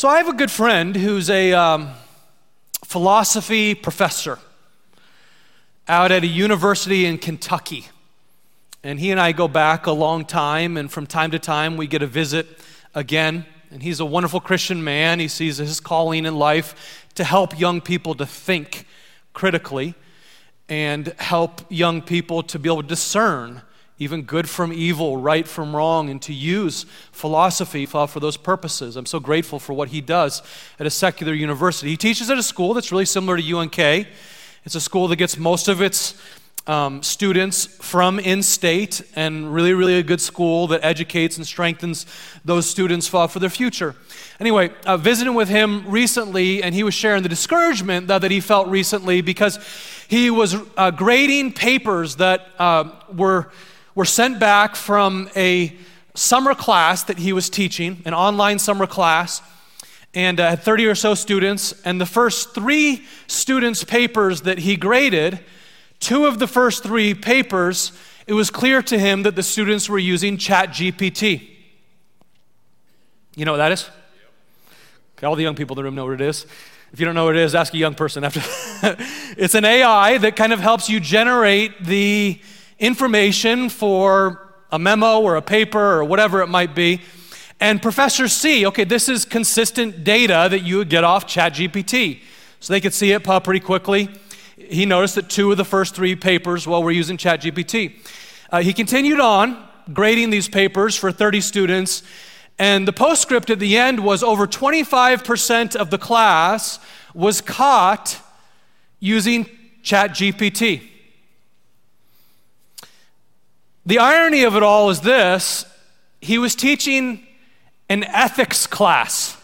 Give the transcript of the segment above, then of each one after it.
So I have a good friend who's a um, philosophy professor out at a university in Kentucky. And he and I go back a long time, and from time to time we get a visit again. And he's a wonderful Christian man. He sees his calling in life to help young people to think critically and help young people to be able to discern even good from evil, right from wrong, and to use philosophy for, those purposes. I'm so grateful for what he does at a secular university. He teaches at a school that's really similar to UNK. It's a school that gets most of its um, students from in state and really, really a good school that educates and strengthens those students for, their future. Anyway, uh, visiting with him recently, and he was sharing the discouragement that, that he felt recently because he was uh, grading papers that uh, were were sent back from a summer class that he was teaching, an online summer class, and uh, had 30 or so students. And the first three students' papers that he graded, two of the first three papers, it was clear to him that the students were using ChatGPT. You know what that is? Okay, all the young people in the room know what it is. If you don't know what it is, ask a young person after. it's an AI that kind of helps you generate the information for a memo or a paper or whatever it might be. And professors see, okay, this is consistent data that you would get off ChatGPT. So they could see it pop pretty quickly. He noticed that two of the first three papers, well, were using ChatGPT. Uh, he continued on grading these papers for 30 students, and the postscript at the end was over 25% of the class was caught using ChatGPT. The irony of it all is this he was teaching an ethics class.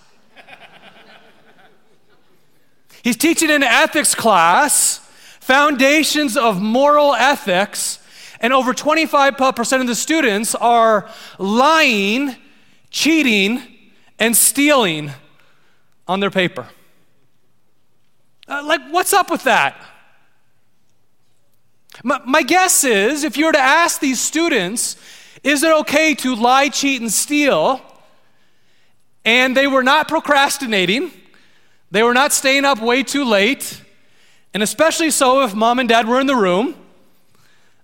He's teaching an ethics class, foundations of moral ethics, and over 25% of the students are lying, cheating, and stealing on their paper. Uh, like, what's up with that? My, my guess is if you were to ask these students, is it okay to lie, cheat, and steal? And they were not procrastinating, they were not staying up way too late, and especially so if mom and dad were in the room,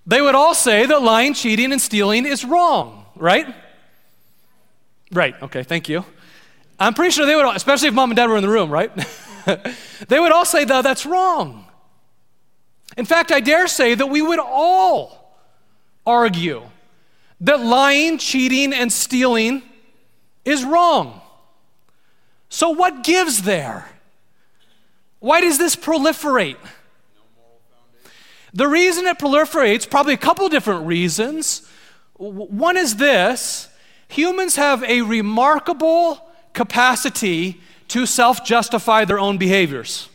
they would all say that lying, cheating, and stealing is wrong, right? Right, okay, thank you. I'm pretty sure they would, all, especially if mom and dad were in the room, right? they would all say that that's wrong. In fact, I dare say that we would all argue that lying, cheating, and stealing is wrong. So, what gives there? Why does this proliferate? The reason it proliferates, probably a couple different reasons. One is this humans have a remarkable capacity to self justify their own behaviors.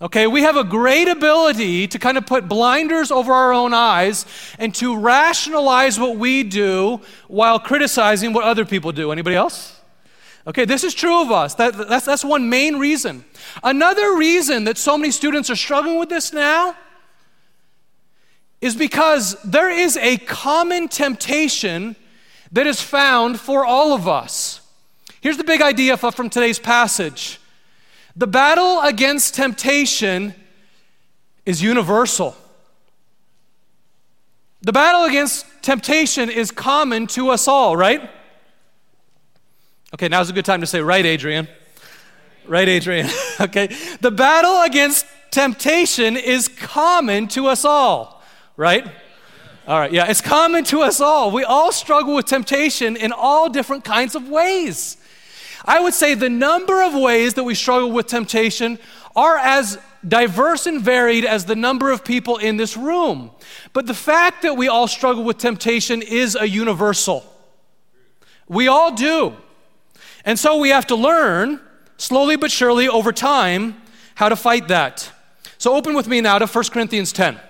Okay, we have a great ability to kind of put blinders over our own eyes and to rationalize what we do while criticizing what other people do. Anybody else? Okay, this is true of us. That, that's, that's one main reason. Another reason that so many students are struggling with this now is because there is a common temptation that is found for all of us. Here's the big idea from today's passage the battle against temptation is universal. The battle against temptation is common to us all, right? Okay, now's a good time to say, right, Adrian? Right, Adrian? okay. The battle against temptation is common to us all, right? All right, yeah, it's common to us all. We all struggle with temptation in all different kinds of ways. I would say the number of ways that we struggle with temptation are as diverse and varied as the number of people in this room. But the fact that we all struggle with temptation is a universal. We all do. And so we have to learn, slowly but surely over time, how to fight that. So open with me now to 1 Corinthians 10.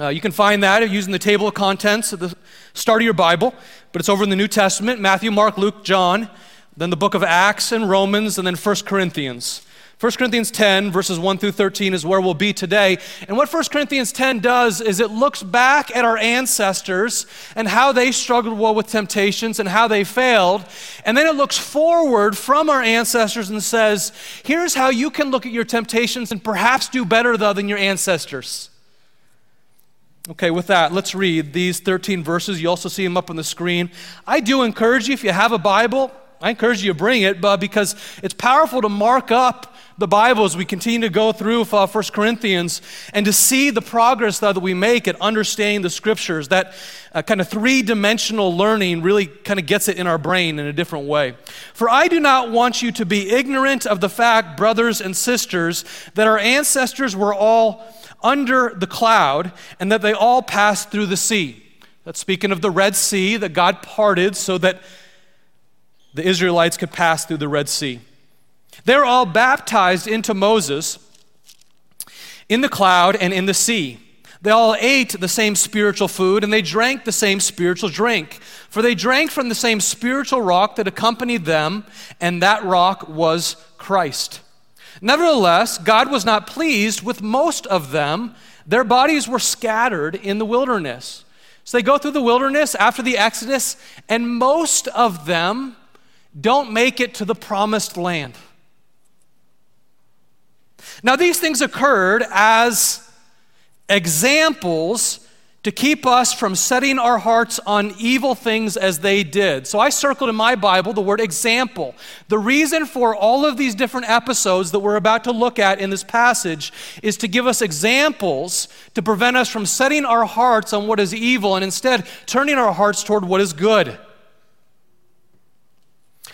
Uh, you can find that using the table of contents at the start of your Bible, but it's over in the New Testament Matthew, Mark, Luke, John then the book of Acts and Romans, and then 1 Corinthians. 1 Corinthians 10, verses 1 through 13, is where we'll be today. And what 1 Corinthians 10 does is it looks back at our ancestors and how they struggled well with temptations and how they failed. And then it looks forward from our ancestors and says, here's how you can look at your temptations and perhaps do better, though, than your ancestors. Okay, with that, let's read these 13 verses. You also see them up on the screen. I do encourage you, if you have a Bible, I encourage you to bring it, but because it's powerful to mark up the Bible as we continue to go through uh, 1 Corinthians and to see the progress that we make at understanding the scriptures. That uh, kind of three dimensional learning really kind of gets it in our brain in a different way. For I do not want you to be ignorant of the fact, brothers and sisters, that our ancestors were all under the cloud and that they all passed through the sea. That's speaking of the Red Sea that God parted so that the Israelites could pass through the Red Sea. They're all baptized into Moses in the cloud and in the sea. They all ate the same spiritual food and they drank the same spiritual drink. For they drank from the same spiritual rock that accompanied them, and that rock was Christ. Nevertheless, God was not pleased with most of them. Their bodies were scattered in the wilderness. So they go through the wilderness after the Exodus, and most of them don't make it to the promised land. Now, these things occurred as examples to keep us from setting our hearts on evil things as they did. So I circled in my Bible the word example. The reason for all of these different episodes that we're about to look at in this passage is to give us examples to prevent us from setting our hearts on what is evil and instead turning our hearts toward what is good.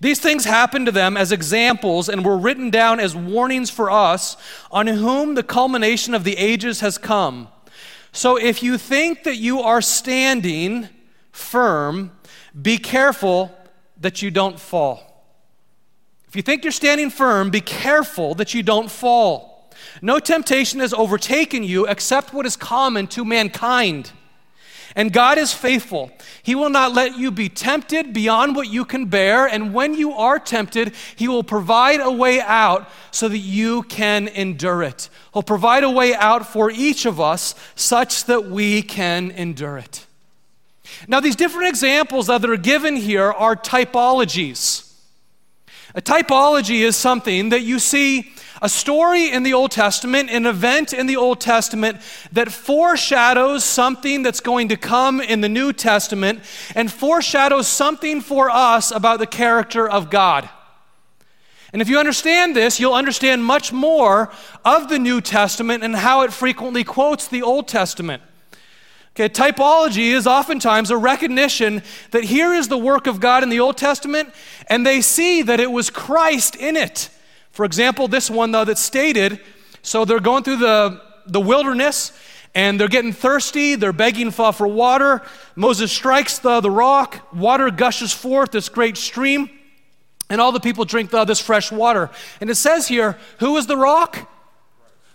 These things happened to them as examples and were written down as warnings for us, on whom the culmination of the ages has come. So if you think that you are standing firm, be careful that you don't fall. If you think you're standing firm, be careful that you don't fall. No temptation has overtaken you except what is common to mankind. And God is faithful. He will not let you be tempted beyond what you can bear. And when you are tempted, He will provide a way out so that you can endure it. He'll provide a way out for each of us such that we can endure it. Now, these different examples that are given here are typologies. A typology is something that you see a story in the Old Testament, an event in the Old Testament that foreshadows something that's going to come in the New Testament and foreshadows something for us about the character of God. And if you understand this, you'll understand much more of the New Testament and how it frequently quotes the Old Testament. Okay, typology is oftentimes a recognition that here is the work of God in the Old Testament, and they see that it was Christ in it. For example, this one, though, that's stated so they're going through the, the wilderness and they're getting thirsty. They're begging for, water. Moses strikes the, the rock, water gushes forth, this great stream, and all the people drink the, this fresh water. And it says here, who was the rock?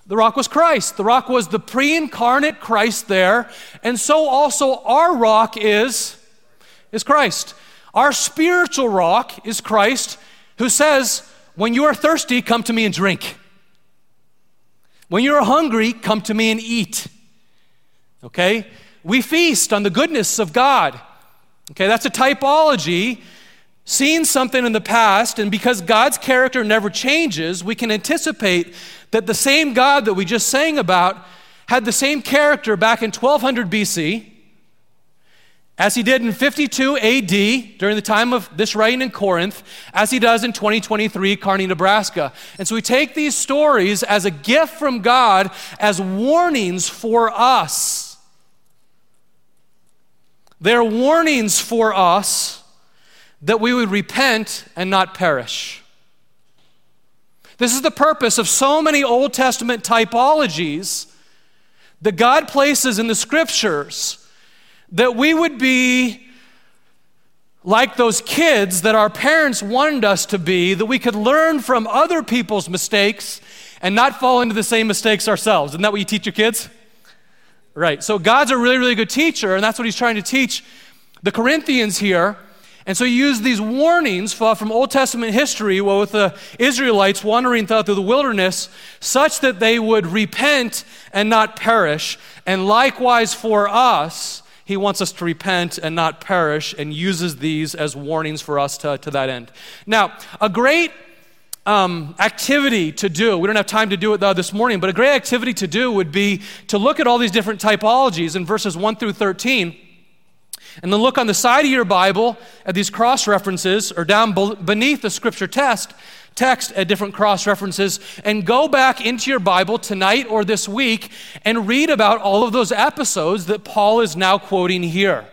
The rock was Christ. The rock was the pre incarnate Christ there. And so also our rock is, is Christ. Our spiritual rock is Christ, who says, when you are thirsty, come to me and drink. When you are hungry, come to me and eat. Okay? We feast on the goodness of God. Okay, that's a typology, seeing something in the past, and because God's character never changes, we can anticipate that the same God that we just sang about had the same character back in 1200 BC as he did in 52 AD during the time of this writing in Corinth, as he does in 2023 Kearney, Nebraska. And so we take these stories as a gift from God as warnings for us. They're warnings for us that we would repent and not perish. This is the purpose of so many Old Testament typologies that God places in the scriptures that we would be like those kids that our parents wanted us to be, that we could learn from other people's mistakes and not fall into the same mistakes ourselves. Isn't that what you teach your kids? Right. So God's a really, really good teacher, and that's what he's trying to teach the Corinthians here. And so he used these warnings from Old Testament history with the Israelites wandering through the wilderness, such that they would repent and not perish. And likewise for us, he wants us to repent and not perish and uses these as warnings for us to, to that end. Now, a great um, activity to do, we don't have time to do it this morning, but a great activity to do would be to look at all these different typologies in verses 1 through 13. And then look on the side of your Bible at these cross references or down beneath the scripture test text at different cross references and go back into your Bible tonight or this week and read about all of those episodes that Paul is now quoting here.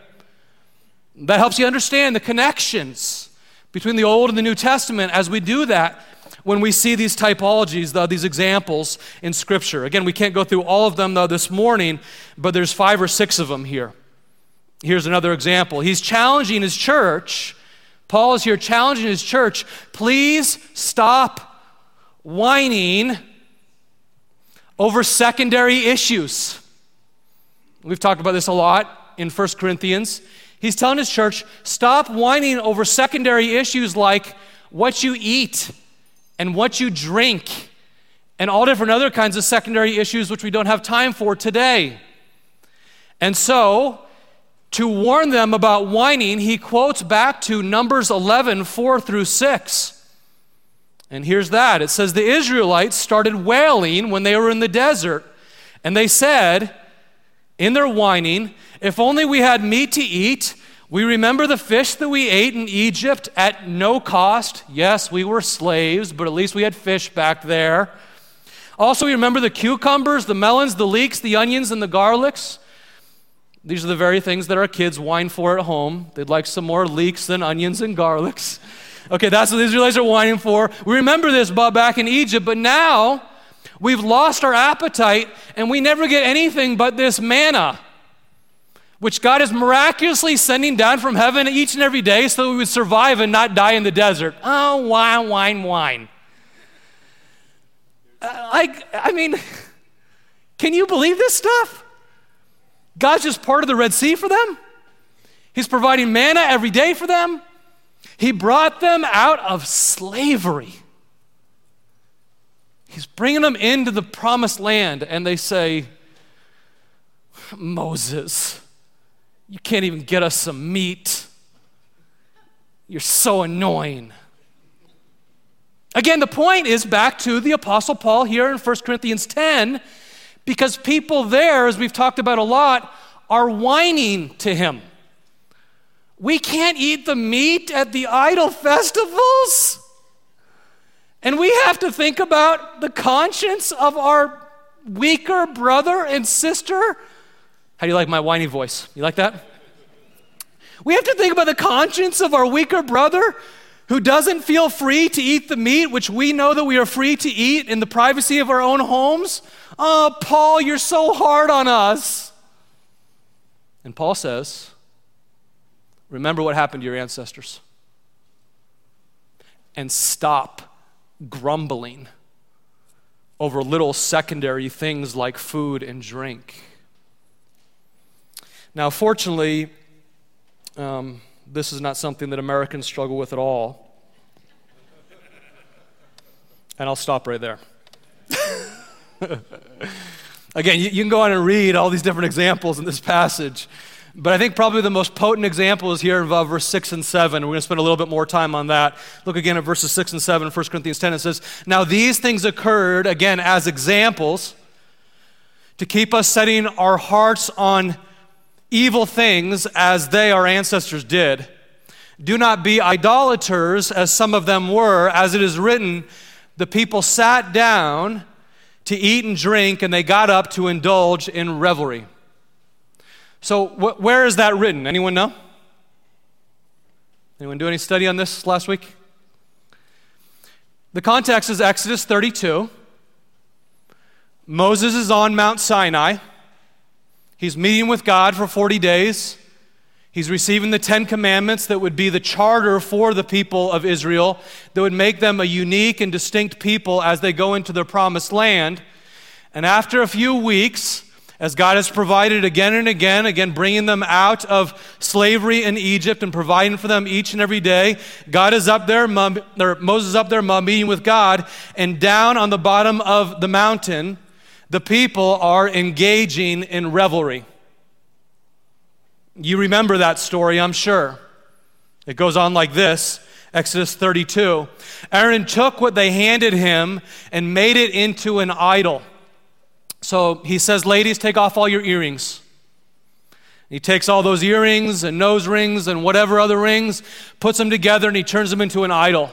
That helps you understand the connections between the Old and the New Testament as we do that when we see these typologies, though, these examples in Scripture. Again, we can't go through all of them, though, this morning, but there's five or six of them here. Here's another example. He's challenging his church Paul is here challenging his church please stop whining over secondary issues. We've talked about this a lot in 1 Corinthians. He's telling his church stop whining over secondary issues like what you eat and what you drink and all different other kinds of secondary issues which we don't have time for today. And so, to warn them about whining, he quotes back to Numbers 11, 4 through 6. And here's that it says, The Israelites started wailing when they were in the desert, and they said, in their whining, If only we had meat to eat. We remember the fish that we ate in Egypt at no cost. Yes, we were slaves, but at least we had fish back there. Also, we remember the cucumbers, the melons, the leeks, the onions, and the garlics. These are the very things that our kids whine for at home. They'd like some more leeks than onions and garlics. Okay, that's what the Israelites are whining for. We remember this back in Egypt, but now we've lost our appetite and we never get anything but this manna, which God is miraculously sending down from heaven each and every day so that we would survive and not die in the desert. Oh, whine, whine, whine. Uh, like, I mean, can you believe this stuff? God's just part of the Red Sea for them. He's providing manna every day for them. He brought them out of slavery. He's bringing them into the promised land, and they say, Moses, you can't even get us some meat. You're so annoying. Again, the point is back to the Apostle Paul here in 1 Corinthians 10 because people there, as we've talked about a lot, are whining to him. We can't eat the meat at the idol festivals. And we have to think about the conscience of our weaker brother and sister. How do you like my whiny voice? You like that? We have to think about the conscience of our weaker brother who doesn't feel free to eat the meat which we know that we are free to eat in the privacy of our own homes. Oh, Paul, you're so hard on us. And Paul says, Remember what happened to your ancestors. And stop grumbling over little secondary things like food and drink. Now, fortunately, um, this is not something that Americans struggle with at all. And I'll stop right there. Again, you, you, can go on and read all these different examples in this passage. But I think probably the most potent example is here in uh, verse 6 and 7. We're going to spend a little bit more time on that. Look again at verses 6 and 7, 1 Corinthians 10. It says, Now these things occurred, again, as examples to keep us setting our hearts on evil things as they, our ancestors, did. Do not be idolaters as some of them were, as it is written, the people sat down to eat and drink, and they got up to indulge in revelry. So, wh- where is that written? Anyone know? Anyone do any study on this last week? The context is Exodus 32. Moses is on Mount Sinai. He's meeting with God for 40 days. He's receiving the Ten Commandments that would be the charter for the people of Israel, that would make them a unique and distinct people as they go into their promised land. And after a few weeks, as God has provided again and again, again bringing them out of slavery in Egypt and providing for them each and every day. God is up there, or Moses up there meeting with God, and down on the bottom of the mountain, the people are engaging in revelry. You remember that story, I'm sure. It goes on like this. Exodus 32. Aaron took what they handed him and made it into an idol. So he says, Ladies, take off all your earrings. He takes all those earrings and nose rings and whatever other rings, puts them together, and he turns them into an idol.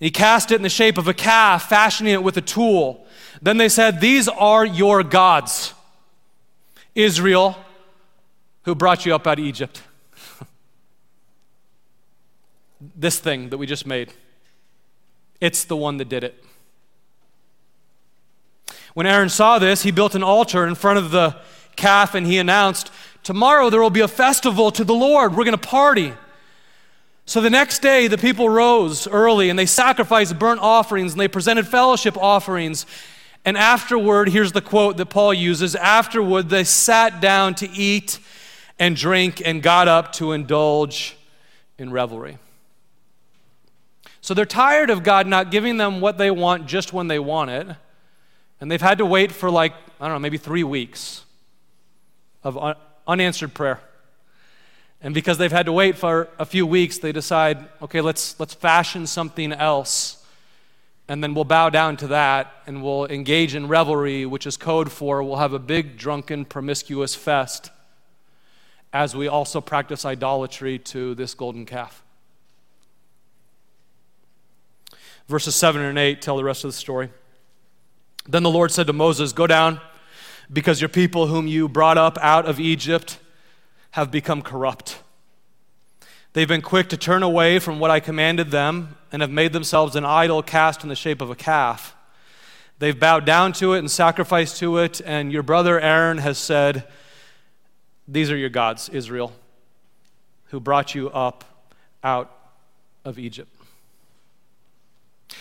He cast it in the shape of a calf, fashioning it with a tool. Then they said, These are your gods, Israel, who brought you up out of Egypt. this thing that we just made, it's the one that did it. When Aaron saw this, he built an altar in front of the calf and he announced, Tomorrow there will be a festival to the Lord. We're going to party. So the next day, the people rose early and they sacrificed burnt offerings and they presented fellowship offerings. And afterward, here's the quote that Paul uses afterward, they sat down to eat and drink and got up to indulge in revelry. So they're tired of God not giving them what they want just when they want it. And they've had to wait for like, I don't know, maybe three weeks of un- unanswered prayer. And because they've had to wait for a few weeks, they decide, okay, let's, let's fashion something else. And then we'll bow down to that and we'll engage in revelry, which is code for we'll have a big, drunken, promiscuous fest as we also practice idolatry to this golden calf. Verses 7 and 8 tell the rest of the story. Then the Lord said to Moses, Go down, because your people whom you brought up out of Egypt have become corrupt. They've been quick to turn away from what I commanded them and have made themselves an idol cast in the shape of a calf. They've bowed down to it and sacrificed to it, and your brother Aaron has said, These are your gods, Israel, who brought you up out of Egypt.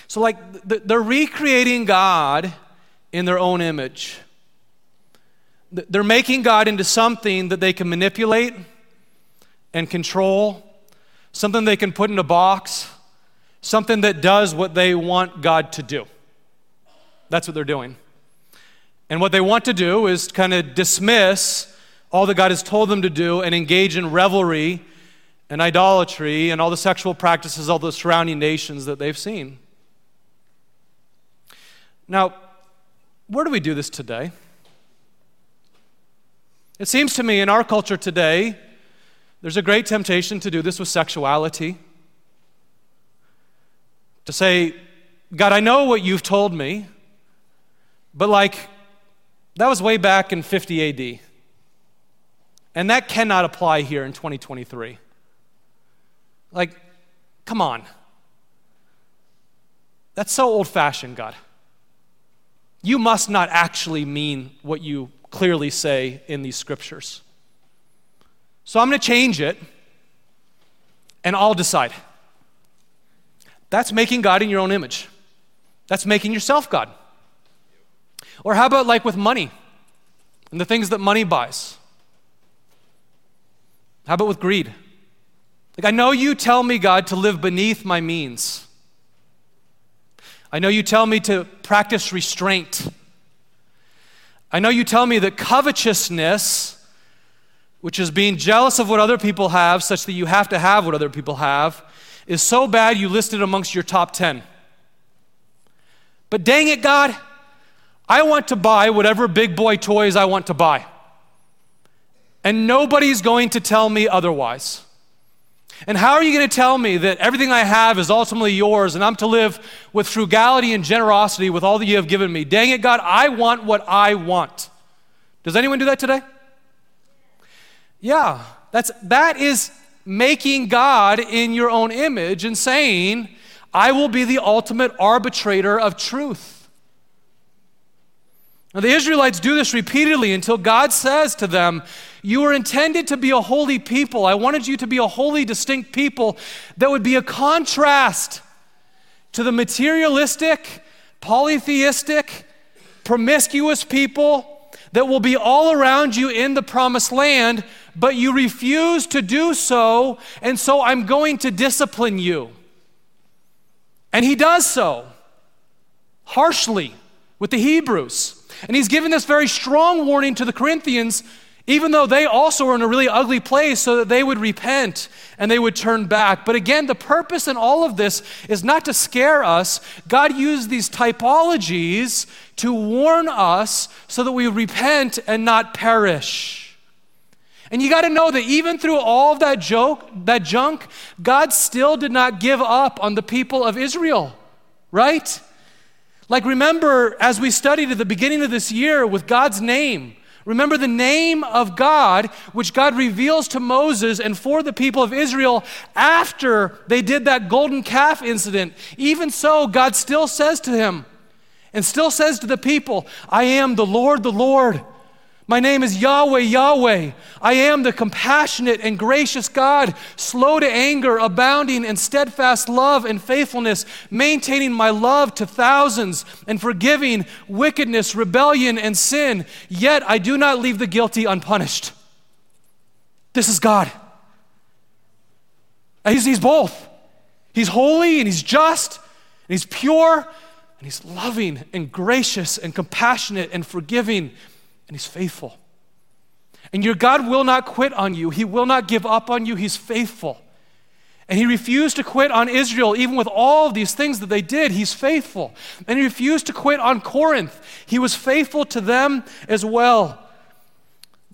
So, like, they're recreating God in their own image. They're making God into something that they can manipulate and control, something they can put in a box, something that does what they want God to do. That's what they're doing. And what they want to do is kind of dismiss all that God has told them to do and engage in revelry and idolatry and all the sexual practices of the surrounding nations that they've seen. Now, where do we do this today? It seems to me in our culture today, there's a great temptation to do this with sexuality. To say, God, I know what you've told me, but like, that was way back in 50 AD. And that cannot apply here in 2023. Like, come on. That's so old fashioned, God you must not actually mean what you clearly say in these scriptures. So I'm going to change it and I'll decide. That's making God in your own image. That's making yourself God. Or how about like with money and the things that money buys? How about with greed? Like, I know you tell me, God, to live beneath my means. I know you tell me to practice restraint. I know you tell me that covetousness, which is being jealous of what other people have, such that you have to have what other people have, is so bad you list it amongst your top 10. But dang it, God, I want to buy whatever big boy toys I want to buy. And nobody's going to tell me otherwise. And how are you going to tell me that everything I have is ultimately yours and I'm to live with frugality and generosity with all that you have given me? Dang it, God, I want what I want. Does anyone do that today? Yeah, that's, that is making God in your own image and saying, I will be the ultimate arbitrator of truth. Now, the Israelites do this repeatedly until God says to them, You were intended to be a holy people. I wanted you to be a holy, distinct people that would be a contrast to the materialistic, polytheistic, promiscuous people that will be all around you in the promised land, but you refuse to do so, and so I'm going to discipline you. And he does so harshly with the Hebrews. And he's given this very strong warning to the Corinthians even though they also were in a really ugly place, so that they would repent and they would turn back. But again, the purpose in all of this is not to scare us. God used these typologies to warn us so that we repent and not perish. And you got to know that even through all of that joke, that junk, God still did not give up on the people of Israel, right? Like remember as we studied at the beginning of this year with God's name, Remember the name of God, which God reveals to Moses and for the people of Israel after they did that golden calf incident. Even so, God still says to him and still says to the people, I am the Lord, the Lord my name is Yahweh, Yahweh. I am the compassionate and gracious God, slow to anger, abounding in steadfast love and faithfulness, maintaining my love to thousands, and forgiving wickedness, rebellion, and sin. Yet I do not leave the guilty unpunished. This is God. He's, he's both. He's holy and he's just and he's pure and he's loving and gracious and compassionate and forgiving and He's faithful. And your God will not quit on you, He will not give up on you. He's faithful. And he refused to quit on Israel, even with all of these things that they did. He's faithful. And he refused to quit on Corinth. He was faithful to them as well.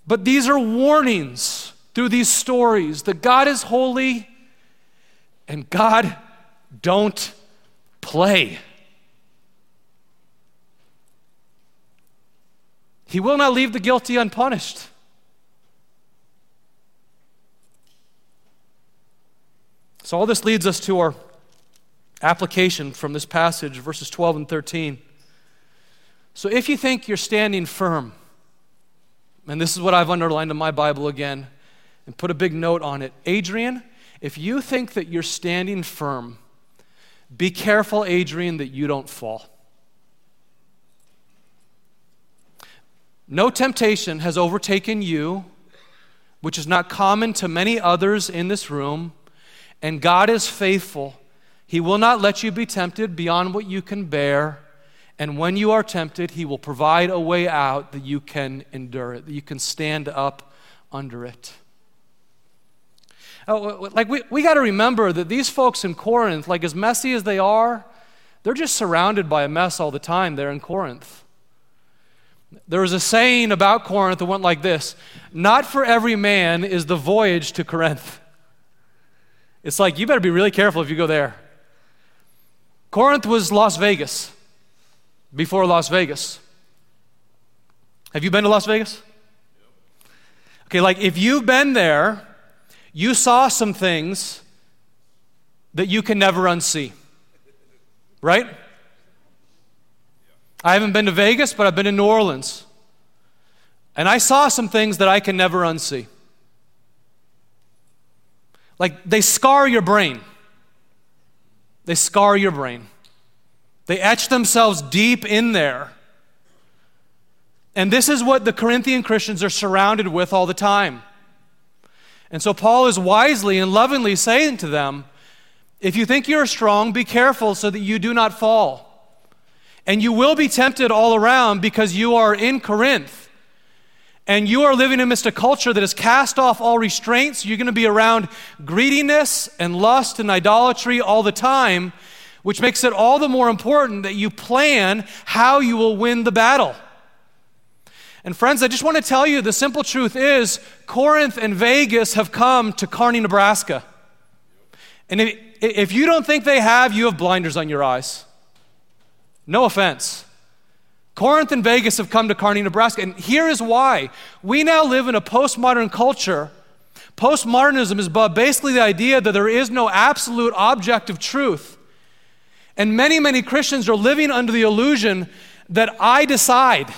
But these are warnings through these stories that God is holy and God don't play. He will not leave the guilty unpunished. So, all this leads us to our application from this passage, verses 12 and 13. So, if you think you're standing firm, and this is what I've underlined in my Bible again, and put a big note on it Adrian, if you think that you're standing firm, be careful, Adrian, that you don't fall. No temptation has overtaken you, which is not common to many others in this room, and God is faithful. He will not let you be tempted beyond what you can bear. And when you are tempted, He will provide a way out that you can endure it, that you can stand up under it. Oh, like, we, we got to remember that these folks in Corinth, like as messy as they are, they're just surrounded by a mess all the time They're in Corinth. There was a saying about Corinth that went like this Not for every man is the voyage to Corinth. It's like, you better be really careful if you go there. Corinth was Las Vegas before Las Vegas. Have you been to Las Vegas? Okay, like if you've been there, you saw some things that you can never unsee. Right? I haven't been to Vegas, but I've been to New Orleans. And I saw some things that I can never unsee. Like they scar your brain. They scar your brain. They etch themselves deep in there. And this is what the Corinthian Christians are surrounded with all the time. And so Paul is wisely and lovingly saying to them, if you think you're strong, be careful so that you do not fall. And you will be tempted all around because you are in Corinth. And you are living amidst a culture that has cast off all restraints. You're going to be around greediness and lust and idolatry all the time, which makes it all the more important that you plan how you will win the battle. And friends, I just want to tell you the simple truth is Corinth and Vegas have come to Kearney, Nebraska. And if, if you don't think they have, you have blinders on your eyes. No offense. Corinth and Vegas have come to Kearney, Nebraska. And here is why. We now live in a postmodern culture. Postmodernism is basically the idea that there is no absolute objective truth. And many, many Christians are living under the illusion that I decide.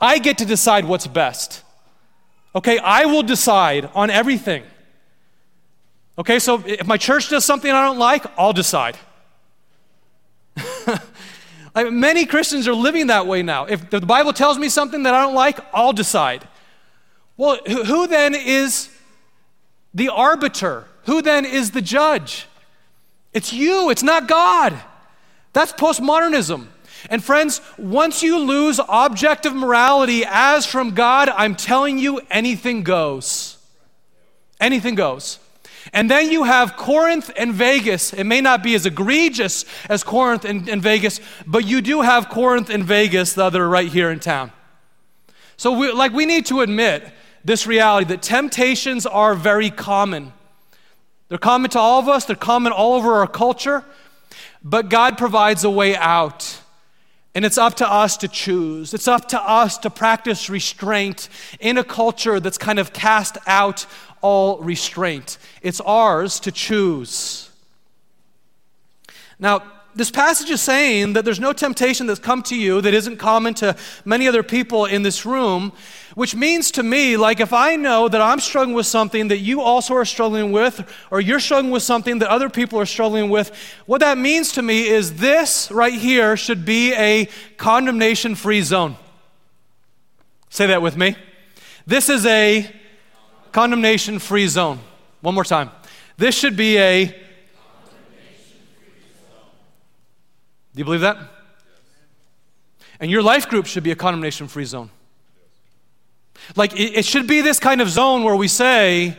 I get to decide what's best. Okay, I will decide on everything. Okay, so if my church does something I don't like, I'll decide. like many Christians are living that way now. If the Bible tells me something that I don't like, I'll decide. Well, who then is the arbiter? Who then is the judge? It's you, it's not God. That's postmodernism. And friends, once you lose objective morality as from God, I'm telling you, anything goes. Anything goes. And then you have Corinth and Vegas. It may not be as egregious as Corinth and, and Vegas, but you do have Corinth and Vegas that are right here in town. So, we, like, we need to admit this reality that temptations are very common. They're common to all of us, they're common all over our culture, but God provides a way out. And it's up to us to choose. It's up to us to practice restraint in a culture that's kind of cast out all restraint. It's ours to choose. Now, this passage is saying that there's no temptation that's come to you that isn't common to many other people in this room, which means to me, like if I know that I'm struggling with something that you also are struggling with, or you're struggling with something that other people are struggling with, what that means to me is this right here should be a condemnation free zone. Say that with me. This is a condemnation free zone. One more time. This should be a. Condemnation free zone. Do you believe that? And your life group should be a condemnation free zone. Like, it, it, should be this kind of zone where we say,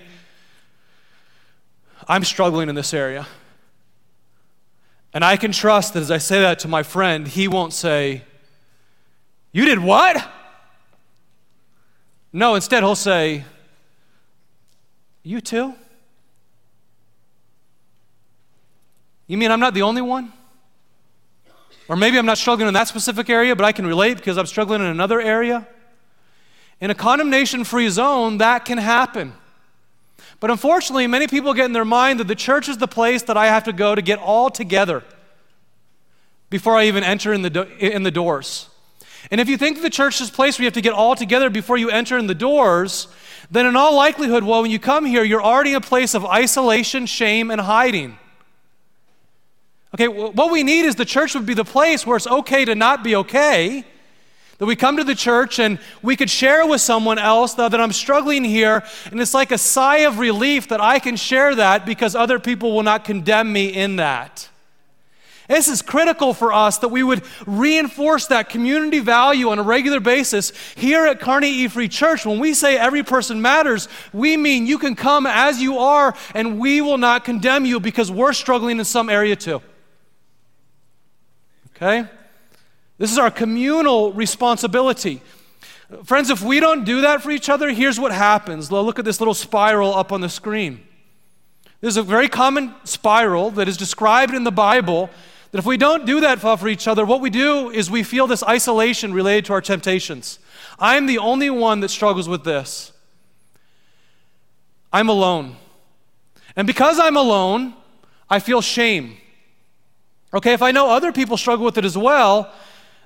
I'm struggling in this area. And I can trust that as I say that to my friend, he won't say, You did what? No, instead, he'll say, You too? You mean I'm not the only one? Or maybe I'm not struggling in that specific area, but I can relate because I'm struggling in another area? In a condemnation free zone, that can happen. But unfortunately, many people get in their mind that the church is the place that I have to go to get all together before I even enter in the, do- in the doors. And if you think the church is a place where you have to get all together before you enter in the doors, then in all likelihood, well, when you come here, you're already in a place of isolation, shame, and hiding. Okay, what we need is the church would be the place where it's okay to not be okay that we come to the church and we could share with someone else that, that I'm struggling here, and it's like a sigh of relief that I can share that because other people will not condemn me in that. This is critical for us that we would reinforce that community value on a regular basis here at Kearney E Free Church. When we say every person matters, we mean you can come as you are and we will not condemn you because we're struggling in some area too. Okay? This is our communal responsibility. Friends, if we don't do that for each other, here's what happens. Look at this little spiral up on the screen. There's a very common spiral that is described in the Bible that if we don't do that for each other, what we do is we feel this isolation related to our temptations. I'm the only one that struggles with this. I'm alone. And because I'm alone, I feel shame. Okay, if I know other people struggle with it as well,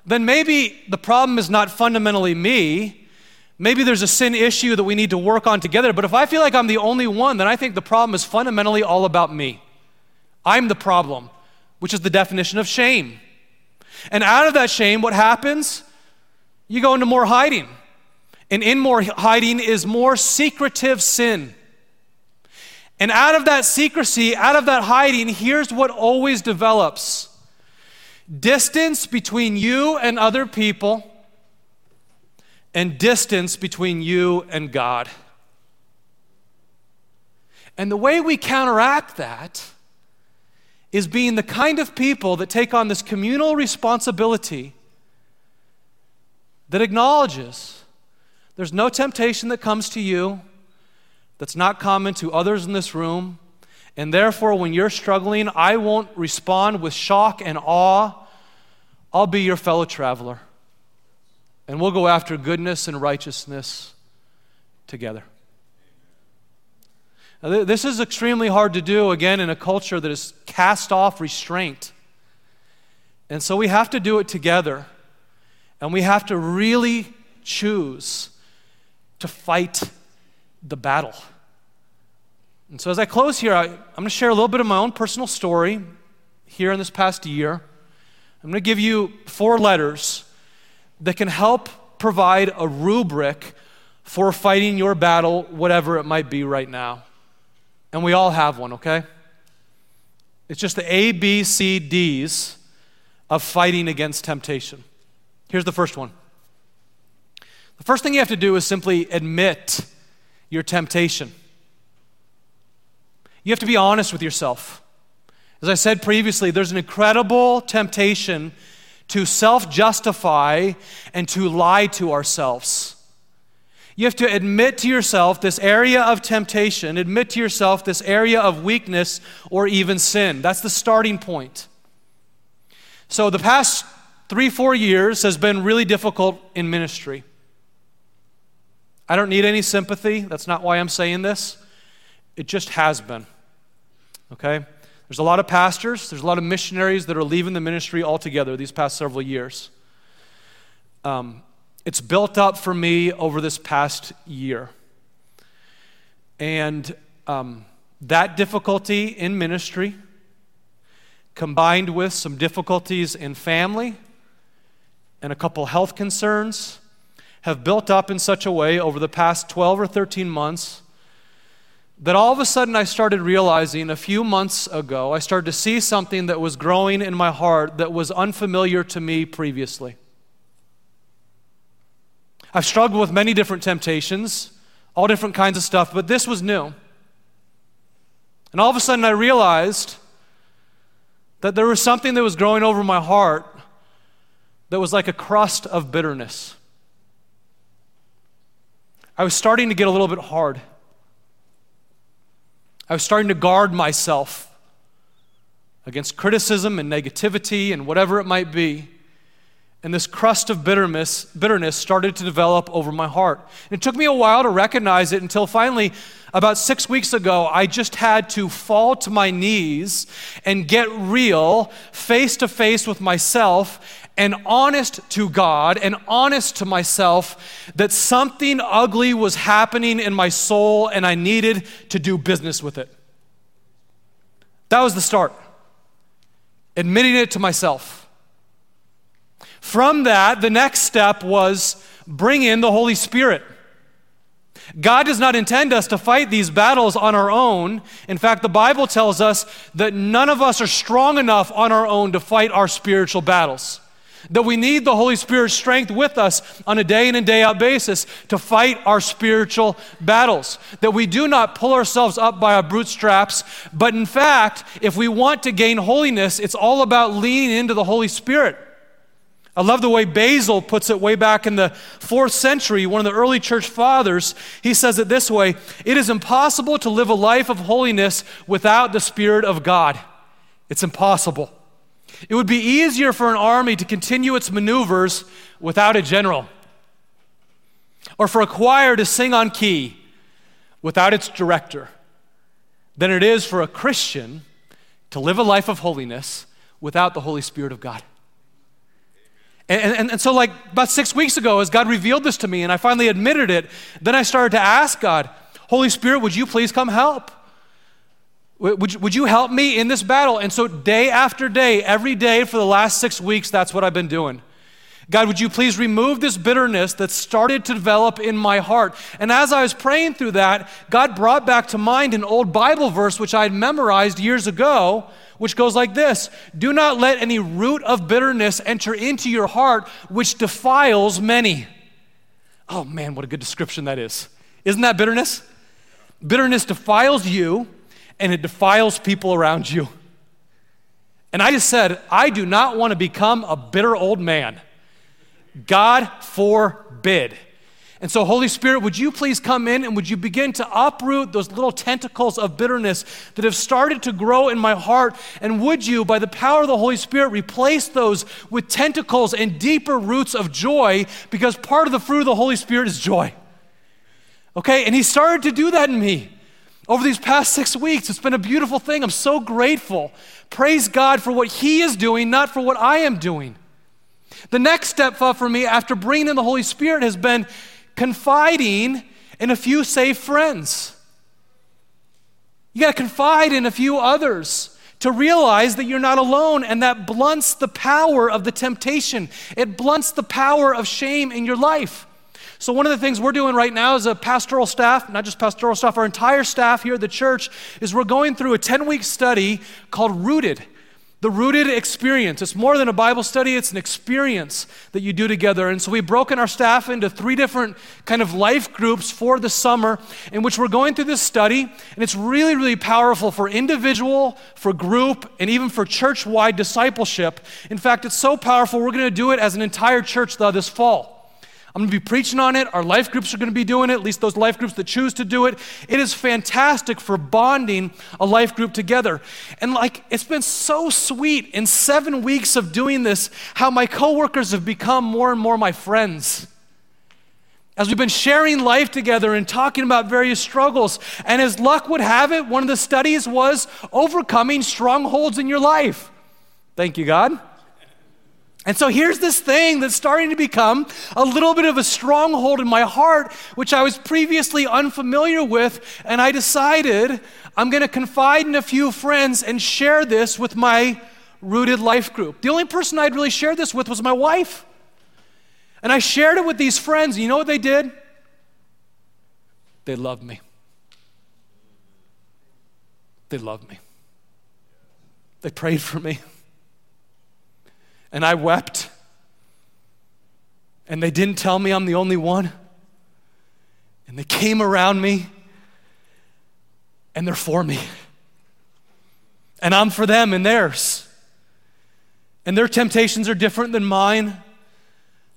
then maybe the problem is not fundamentally me. Maybe there's a sin issue that we need to work on together. But if I feel like I'm the only one, then I think the problem is fundamentally all about me. I'm the problem, which is the definition of shame. And out of that shame, what happens? You go into more hiding. And in more hiding is more secretive sin. And out of that secrecy, out of that hiding, here's what always develops distance between you and other people, and distance between you and God. And the way we counteract that is being the kind of people that take on this communal responsibility that acknowledges there's no temptation that comes to you that's not common to others in this room. And therefore, when you're struggling, I won't respond with shock and awe. I'll be your fellow traveler. And we'll go after goodness and righteousness together. This is extremely hard to do, again, in a culture that is cast off restraint. And so we have to do it together. And we have to really choose to fight the battle. And so, as I close here, I, am going to share a little bit of my own personal story here in this past year. I'm going to give you four letters that can help provide a rubric for fighting your battle, whatever it might be right now. And we all have one, okay? It's just the A, B, C, D's of fighting against temptation. Here's the first one. The first thing you have to do is simply admit your temptation. You have to be honest with yourself. As I said previously, there's an incredible temptation to self justify and to lie to ourselves. You have to admit to yourself this area of temptation, admit to yourself this area of weakness or even sin. That's the starting point. So, the past three, four years has been really difficult in ministry. I don't need any sympathy. That's not why I'm saying this. It just has been. Okay? There's a lot of pastors, there's a lot of missionaries that are leaving the ministry altogether these past several years. Um, it's built up for me over this past year. And um, that difficulty in ministry, combined with some difficulties in family and a couple health concerns, have built up in such a way over the past 12 or 13 months that all of a sudden I started realizing a few months ago, I started to see something that was growing in my heart that was unfamiliar to me previously. I've struggled with many different temptations, all different kinds of stuff, but this was new. And all of a sudden, I realized that there was something that was growing over my heart that was like a crust of bitterness. I was starting to get a little bit hard. I was starting to guard myself against criticism and negativity and whatever it might be and this crust of bitterness, bitterness started to develop over my heart. And it took me a while to recognize it until finally, about six weeks ago, I just had to fall to my knees and get real, face to face with myself, and honest to God and honest to myself that something ugly was happening in my soul and I needed to do business with it. That was the start. Admitting it to myself. From that, the next step was bring in the Holy Spirit. God does not intend us to fight these battles on our own. In fact, the Bible tells us that none of us are strong enough on our own to fight our spiritual battles. That we need the Holy Spirit's strength with us on a day in and day out basis to fight our spiritual battles. That we do not pull ourselves up by our bootstraps, but in fact, if we want to gain holiness, it's all about leaning into the Holy Spirit. I love the way Basil puts it way back in the fourth century, one of the early church fathers. He says it this way It is impossible to live a life of holiness without the Spirit of God. It's impossible. It would be easier for an army to continue its maneuvers without a general, or for a choir to sing on key without its director, than it is for a Christian to live a life of holiness without the Holy Spirit of God. And, and, and, so, like about six weeks ago, as God revealed this to me and I finally admitted it, then I started to ask God, Holy Spirit, would you please come help? Would would you help me in this battle? And so, day after day, every day for the last six weeks, that's what I've been doing. God, would you please remove this bitterness that started to develop in my heart? And as I was praying through that, God brought back to mind an old Bible verse which I had memorized years ago which goes like this Do not let any root of bitterness enter into your heart, which defiles many. Oh man, what a good description that is. Isn't that bitterness? Bitterness defiles you and it defiles people around you. And I just said, I do not want to become a bitter old man. God forbid. And so, Holy Spirit, would you please come in and would you begin to uproot those little tentacles of bitterness that have started to grow in my heart? And would you, by the power of the Holy Spirit, replace those with tentacles and deeper roots of joy? Because part of the fruit of the Holy Spirit is joy. Okay? And He started to do that in me. over these past six weeks. It's been a beautiful thing. I'm so grateful. Praise God for what He is doing, not for what I am doing. The next step for me after bringing in the Holy Spirit has been confiding in a few safe friends. You got to confide in a few others to realize that you're not alone, and that blunts the power of the temptation. It blunts the power of shame in your life. So, one of the things we're doing right now as a pastoral staff, not just pastoral staff, our entire staff here at the church, is we're going through a 10 week study called Rooted the rooted experience. It's more than a Bible study, it's an experience that you do together. And so we've broken our staff into three different kind of life groups for the summer in which we're going through this study. And it's really, really powerful for individual, for group, and even for church wide discipleship. In fact, it's so powerful, we're going to do it as an entire church though, this fall. I'm going to be preaching on it. Our life groups are going to be doing it, at least those life groups that choose to do it. It is fantastic for bonding a life group together. And like, it's been so sweet in seven weeks of doing this, how my coworkers have become more and more my friends. As we've been sharing life together and talking about various struggles. And as luck would have it, one of the studies was overcoming strongholds in your life. Thank you, God. And so here's this thing that's starting to become a little bit of a stronghold in my heart, which I was previously unfamiliar with. And I decided I'm going to confide in a few friends and share this with my rooted life group. The only person I'd really shared this with was my wife. And I shared it with these friends. You know what they did? They loved me. They loved me. They prayed for me and I wept. And they didn't tell me I'm the only one. And they came around me and they're for me. And I'm for them and theirs. And their temptations are different than mine,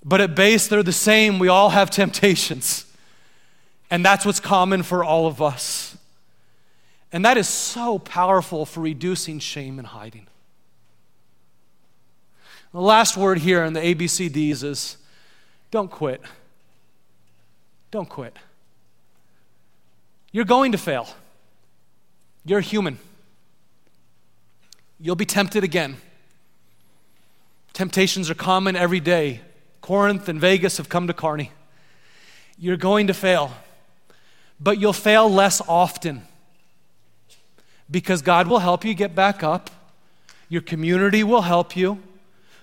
but at base they're the same. We all have temptations. And that's what's common for all of us. And that is so powerful for reducing shame and hiding. The last word here in the ABCDs is don't quit. Don't quit. You're going to fail. You're human. You'll be tempted again. Temptations are common every day. Corinth and Vegas have come to Kearney. You're going to fail, but you'll fail less often because God will help you get back up. Your community will help you.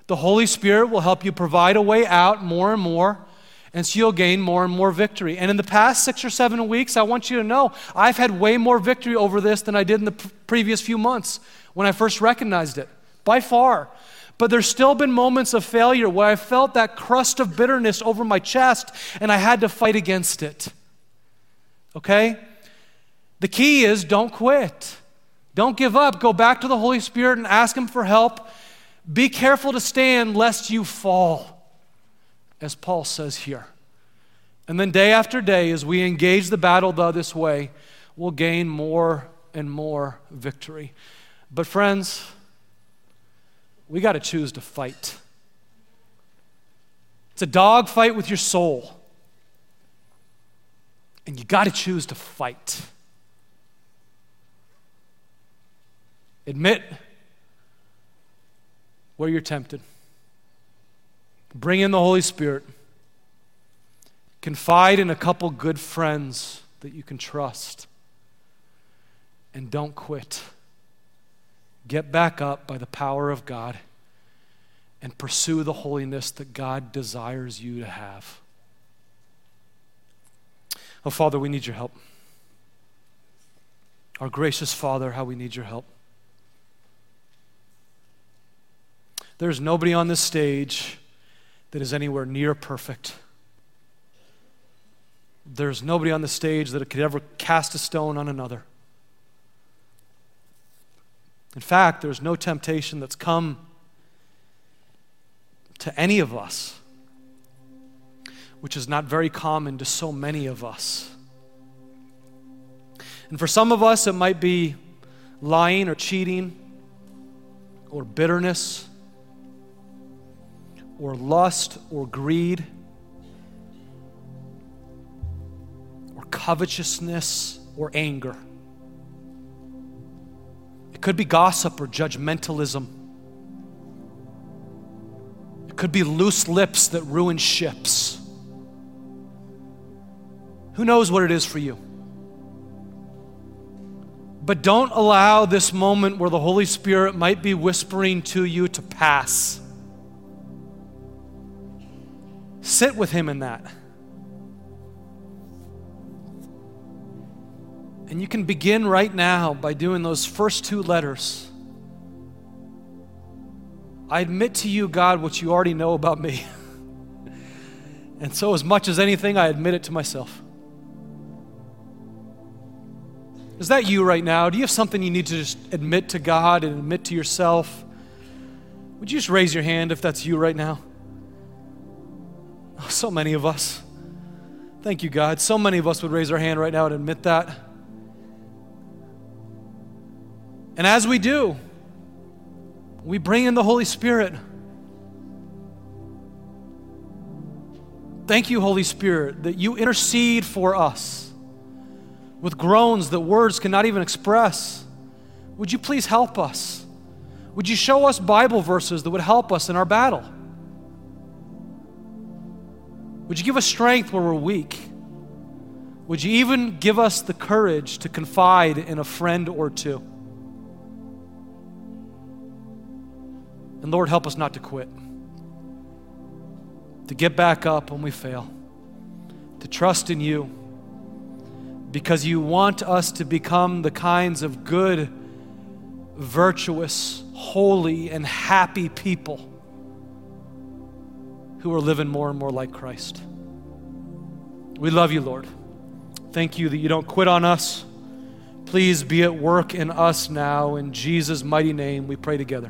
The Holy Spirit will help you provide a way out more and more, and so you'll gain more and more victory. And in the past six or seven weeks, I want you to know I've had way more victory over this than I did in the pr- previous few months when I first recognized it, by far. But there's still been moments of failure where I felt that crust of bitterness over my chest and I had to fight against it. Okay? The key is don't quit. Don't give up. Go back to the Holy Spirit and ask Him for help be careful to stand lest you fall, as Paul says here. And then, day after day, as we engage the battle this way, we'll gain more and more victory. But, friends, we got to choose to fight. It's a dog fight with your soul. And you got to choose to fight. Admit where you're tempted. Bring in the Holy Spirit. Confide in a couple good friends that you can trust. And don't quit. Get back up by the power of God and pursue the holiness that God desires you to have. Oh, Father, we need your help. Our gracious Father, how we need your help. There's nobody on this stage that is anywhere near perfect. There's nobody on the stage that could ever cast a stone on another. In fact, there's no temptation that's come to any of us, which is not very common to so many of us. And for some of us, it might be lying or cheating or bitterness or lust or greed or covetousness or anger. It could be gossip or judgmentalism. It could be loose lips that ruin ships. Who knows what it is for you? But don't allow this moment where the Holy Spirit might be whispering to you to pass. Sit with Him in that. And you can begin right now by doing those first two letters. I admit to you, God, what you already know about me. and so, as much as anything, I admit it to myself. Is that you right now? Do you have something you need to just admit to God and admit to yourself? Would you just raise your hand if that's you right now? Oh, so many of us. Thank you, God. So many of us would raise our hand right now and admit that. And as we do, we bring in the Holy Spirit. Thank you, Holy Spirit, that you intercede for us with groans that words cannot even express. Would you please help us? Would you show us Bible verses that would help us in our battle? Would you give us strength where we're weak? Would you even give us the courage to confide in a friend or two? And Lord, help us not to quit, to get back up when we fail, to trust in you because you want us to become the kinds of good, virtuous, holy, and happy people who are living more and more like Christ. We love you, Lord. Thank you that you don't quit on us. Please be at work in us now. In Jesus' mighty name, we pray together.